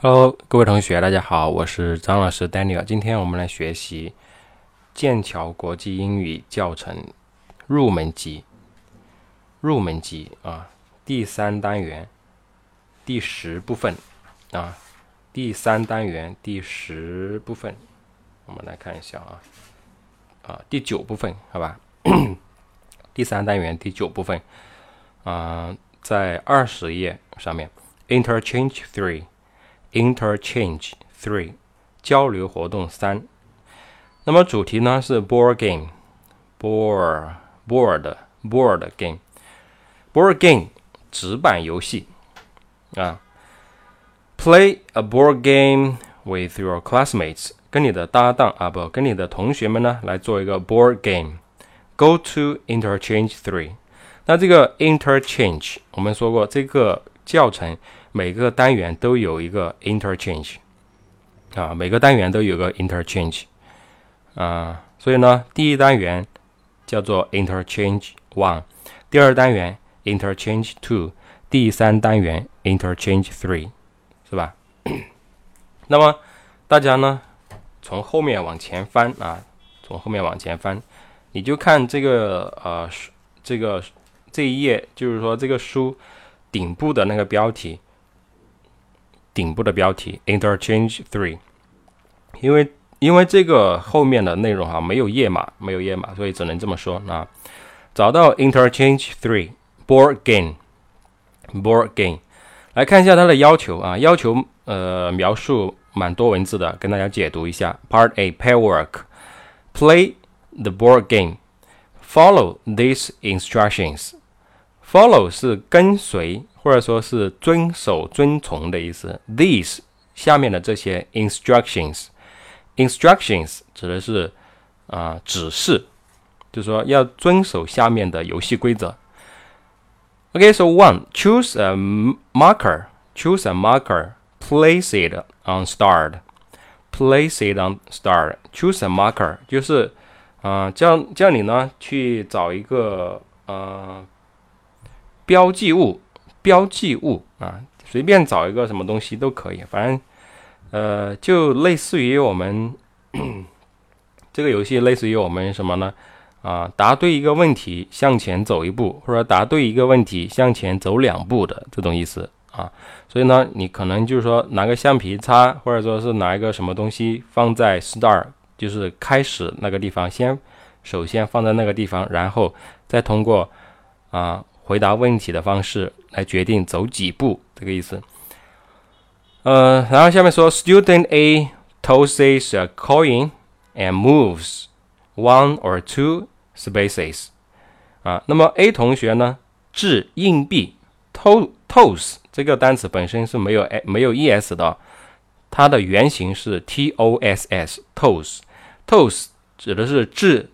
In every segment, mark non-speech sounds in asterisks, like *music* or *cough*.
Hello，各位同学，大家好，我是张老师 Daniel。今天我们来学习剑桥国际英语教程入门级，入门级啊，第三单元第十部分啊，第三单元第十部分，我们来看一下啊，啊，第九部分，好吧，*coughs* 第三单元第九部分啊，在二十页上面，Interchange Three。Interchange three，交流活动三。那么主题呢是 board game，board board board game，board game 纸板游戏啊。Play a board game with your classmates，跟你的搭档啊不，跟你的同学们呢来做一个 board game。Go to interchange three。那这个 interchange 我们说过，这个教程。 每个单元都有一个 interchange 啊，每个单元都有个 interchange 啊，所以呢，第一单元叫做 interchange one，第二单元 interchange two，第三单元 interchange three，是吧？*clears throat* 那么大家呢，从后面往前翻啊，从后面往前翻，你就看这个呃，这个这一页，就是说这个书顶部的那个标题。顶部的标题 Interchange Three，因为因为这个后面的内容哈没有页码，没有页码，所以只能这么说啊。找到 Interchange Three Board Game，Board Game，来看一下它的要求啊，要求呃描述蛮多文字的，跟大家解读一下。Part A Pair Work，Play the board game，Follow these instructions。Follow 是跟随。 或者说是遵守、遵从的意思。These 下面的这些 instructions，instructions 指的是啊指示，就是说要遵守下面的游戏规则。OK，so one, choose a marker, choose a marker, place it on start, place it on start. Choose a marker 就是啊叫叫你呢去找一个呃标记物。标记物啊，随便找一个什么东西都可以，反正呃，就类似于我们 *clears throat* 这个游戏，类似于我们什么呢？啊，答对一个问题向前走一步，或者答对一个问题向前走两步的这种意思啊。所以呢，你可能就是说拿个橡皮擦，或者说是拿一个什么东西放在 star，就是开始那个地方，先首先放在那个地方，然后再通过啊。回答问题的方式来决定走几步，这个意思。呃，然后下面说，Student A tosses a coin and moves one or two spaces。啊，那么 A 同学呢，掷硬币，to toss 这个单词本身是没有 a 没有 es 的，它的原型是 toss，toss，toss 指的是掷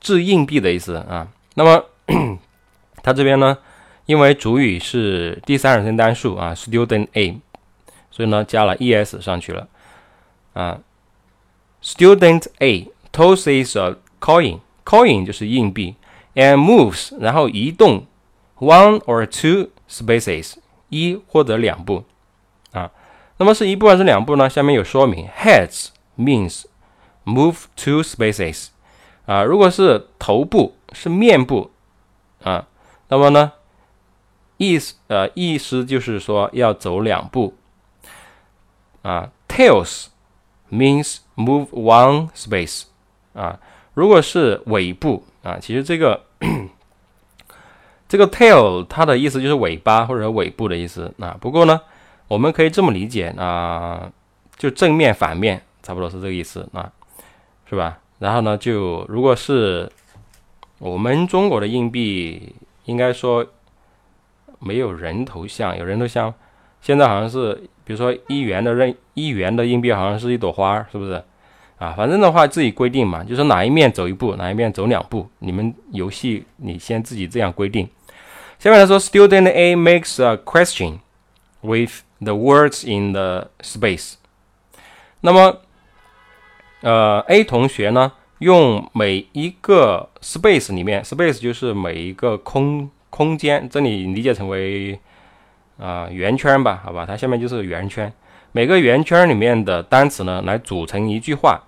掷硬币的意思啊。那么它这边呢，因为主语是第三人称单数啊，student A，所以呢加了 es 上去了啊。Student A tosses a coin，coin 就是硬币，and moves，然后移动 one or two spaces，一或者两步啊。那么是一步还是两步呢？下面有说明，heads means move two spaces 啊。如果是头部，是面部啊。那么呢，意思呃意思就是说要走两步啊。Tails means move one space 啊。如果是尾部啊，其实这个 *clears throat* 这个 tail 它的意思就是尾巴或者尾部的意思啊。不过呢，我们可以这么理解啊，就正面反面差不多是这个意思啊，是吧？然后呢，就如果是我们中国的硬币。应该说没有人头像，有人头像。现在好像是，比如说一元的任一元的硬币，好像是一朵花，是不是？啊，反正的话自己规定嘛，就是哪一面走一步，哪一面走两步。你们游戏你先自己这样规定。下面来说，Student A makes a question with the words in the space。那么，呃，A 同学呢？用每一个 space 里面，space 就是每一个空空间，这里理解成为啊圆圈吧，好吧，它下面就是圆圈。每个圆圈里面的单词呢来组成一句话。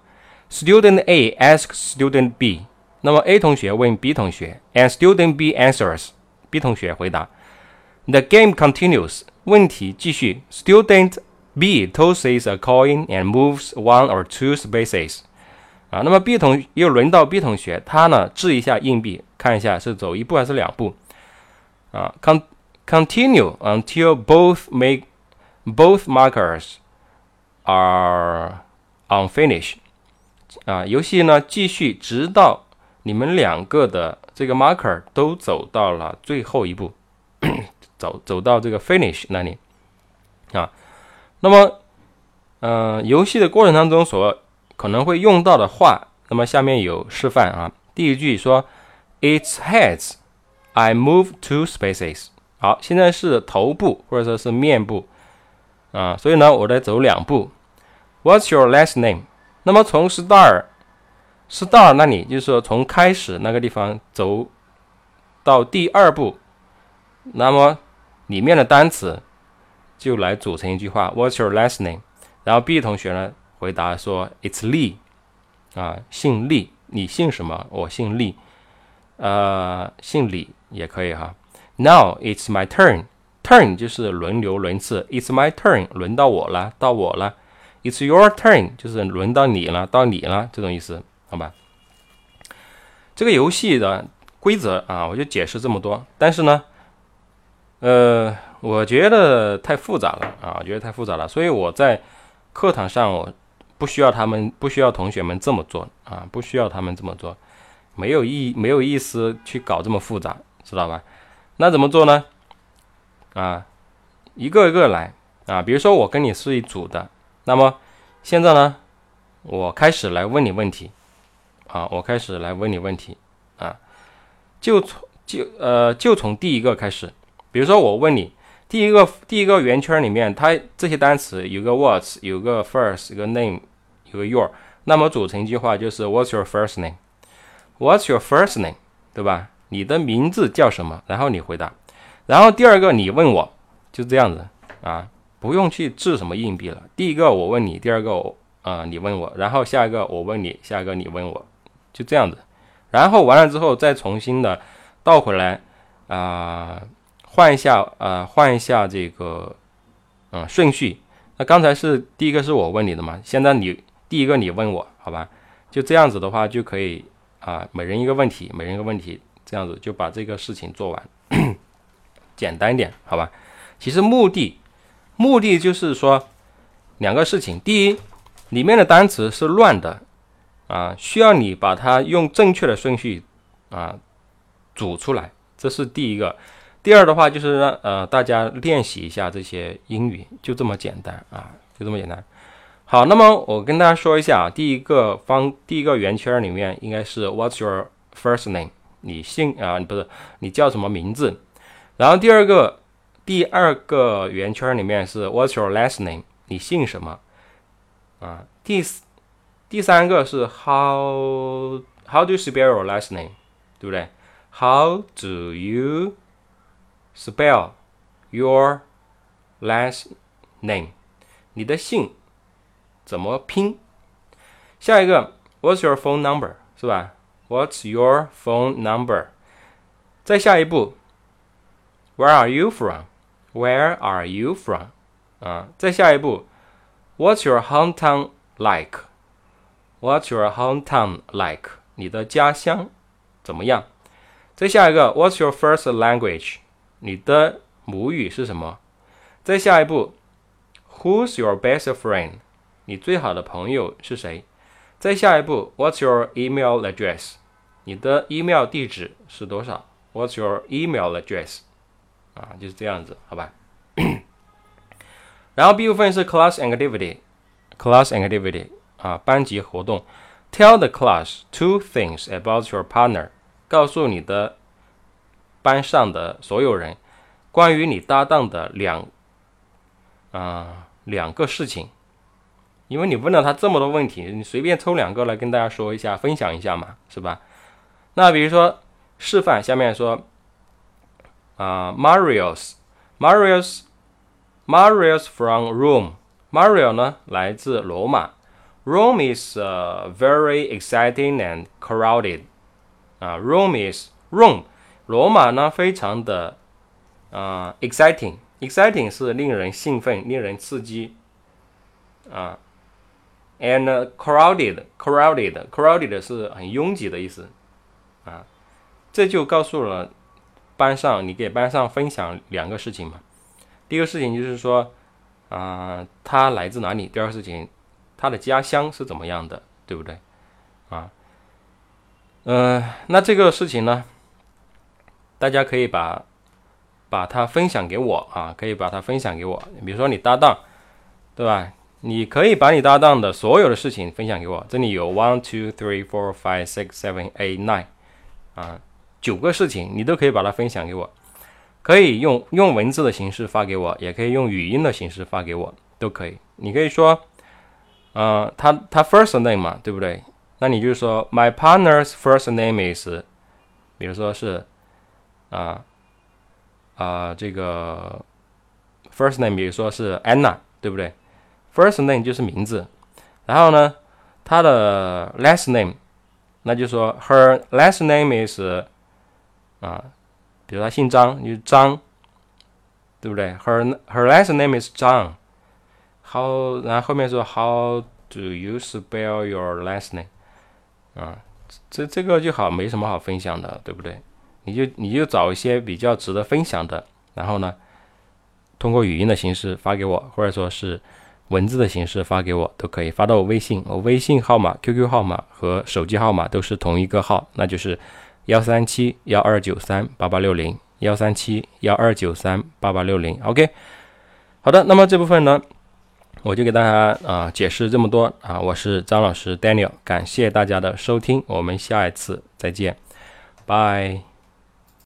Student A asks Student B，那么 A 同学问 B 同学，and Student B answers，B 同学回答。The game continues，问题继续。Student B tosses a coin and moves one or two spaces。啊，那么 B 同又轮到 B 同学，他呢掷一下硬币，看一下是走一步还是两步。啊，con continue until both make both markers are unfinished。啊，游戏呢继续直到你们两个的这个 marker 都走到了最后一步，走走到这个 finish 那里。啊，那么，嗯，游戏的过程当中所可能会用到的话，那么下面有示范啊。第一句说，Its heads, I move two spaces。好，现在是头部或者说是面部啊，所以呢，我得走两步。What's your last name？那么从 star，star 那里，就是说从开始那个地方走到第二步，那么里面的单词就来组成一句话。What's your last name？然后 B 同学呢回答说：“It's Lee。”啊，姓厉，你姓什么？我姓厉，呃，姓李也可以哈。Now it's my turn。turn 就是轮流轮次。It's my turn，轮到我了，到我了。It's your turn，就是轮到你了，到你了，这种意思，好吧？这个游戏的规则啊，我就解释这么多。但是呢，呃，我觉得太复杂了啊，我觉得太复杂了，所以我在课堂上我不需要他们，不需要同学们这么做啊，不需要他们这么做，没有意，没有意思去搞这么复杂，知道吧？那怎么做呢？啊，一个一个来啊，比如说我跟你是一组的。那么现在呢，我开始来问你问题，啊，我开始来问你问题，啊，就从就呃就从第一个开始，比如说我问你第一个第一个圆圈里面，它这些单词有个 what's，有个 first，有个 name，有个 your，那么组成一句话就是 What's your first name？What's your first name？对吧？你的名字叫什么？然后你回答，然后第二个你问我，就这样子啊。不用去掷什么硬币了。第一个我问你，第二个我啊你问我，然后下一个我问你，下一个你问我，就这样子。然后完了之后再重新的倒回来啊，换一下啊，换一下这个嗯顺序。那刚才是第一个是我问你的嘛，现在你第一个你问我，好吧？就这样子的话就可以啊，每人一个问题，每人一个问题，这样子就把这个事情做完，*clears throat* 简单一点，好吧？其实目的。目的就是说两个事情：第一，里面的单词是乱的啊，需要你把它用正确的顺序啊组出来，这是第一个；第二的话就是让呃大家练习一下这些英语，就这么简单啊，就这么简单。好，那么我跟大家说一下啊，第一个方第一个圆圈里面应该是 What's your first name？你姓啊，不是你叫什么名字？然后第二个。第二个圆圈里面是 What's your last name？你姓什么？啊，第第三个是 How How do you spell your last name？对不对？How do you spell your last name？你的姓怎么拼？下一个 What's your phone number？是吧？What's your phone number？再下一步 Where are you from？Where are you from？啊，再下一步，What's your hometown like？What's your hometown like？你的家乡怎么样？再下一个，What's your first language？你的母语是什么？再下一步，Who's your best friend？ 你最好的朋友是谁？再下一步，What's your email address？你的 email 地址是多少？What's your email address？啊，就是这样子，好吧。然后 B 部分是 class activity，class activity 啊，班级活动。Tell the class two things about your partner，告诉你的班上的所有人关于你搭档的两啊两个事情。因为你问了他这么多问题，你随便抽两个来跟大家说一下，分享一下嘛，是吧？那比如说示范，下面说。啊，Marius，Marius，Marius from Rome Mario 呢来自罗马，Rome is very exciting and crowded。啊，Rome is Rome，罗马呢非常的啊 exciting，exciting 是令人兴奋、令人刺激啊，and crowded，crowded，crowded 是很拥挤的意思啊，这就告诉了班上你给班上分享两个事情嘛，第一个事情就是说。啊，他来自哪里？第二个事情，他的家乡是怎么样的，对不对？啊，嗯，那这个事情呢，大家可以把把它分享给我啊，可以把它分享给我。比如说你搭档，对吧？你可以把你搭档的所有的事情分享给我。这里有 one two three four five six seven eight nine 啊，九个事情，你都可以把它分享给我。可以用用文字的形式发给我，也可以用语音的形式发给我，都可以。你可以说，呃，他他 first name 嘛，对不对？那你就说 my partner's first name is，比如说是啊啊这个 first name，比如说是 Anna，对不对？first name 就是名字，然后呢，他的 last name，那就说 her last name is 啊。比如他姓张，就张，对不对？Her her last name is 张。How 然后后面说 How do you spell your last name？啊，这这个就好，没什么好分享的，对不对？你就你就找一些比较值得分享的，然后呢，通过语音的形式发给我，或者说是文字的形式发给我，都可以发到我微信。我微信号码、QQ 号码和手机号码都是同一个号，那就是。幺三七幺二九三八八六零，幺三七幺二九三八八六零，OK，好的，那么这部分呢，我就给大家啊解释这么多啊，我是张老师 Daniel，感谢大家的收听，我们下一次再见，拜。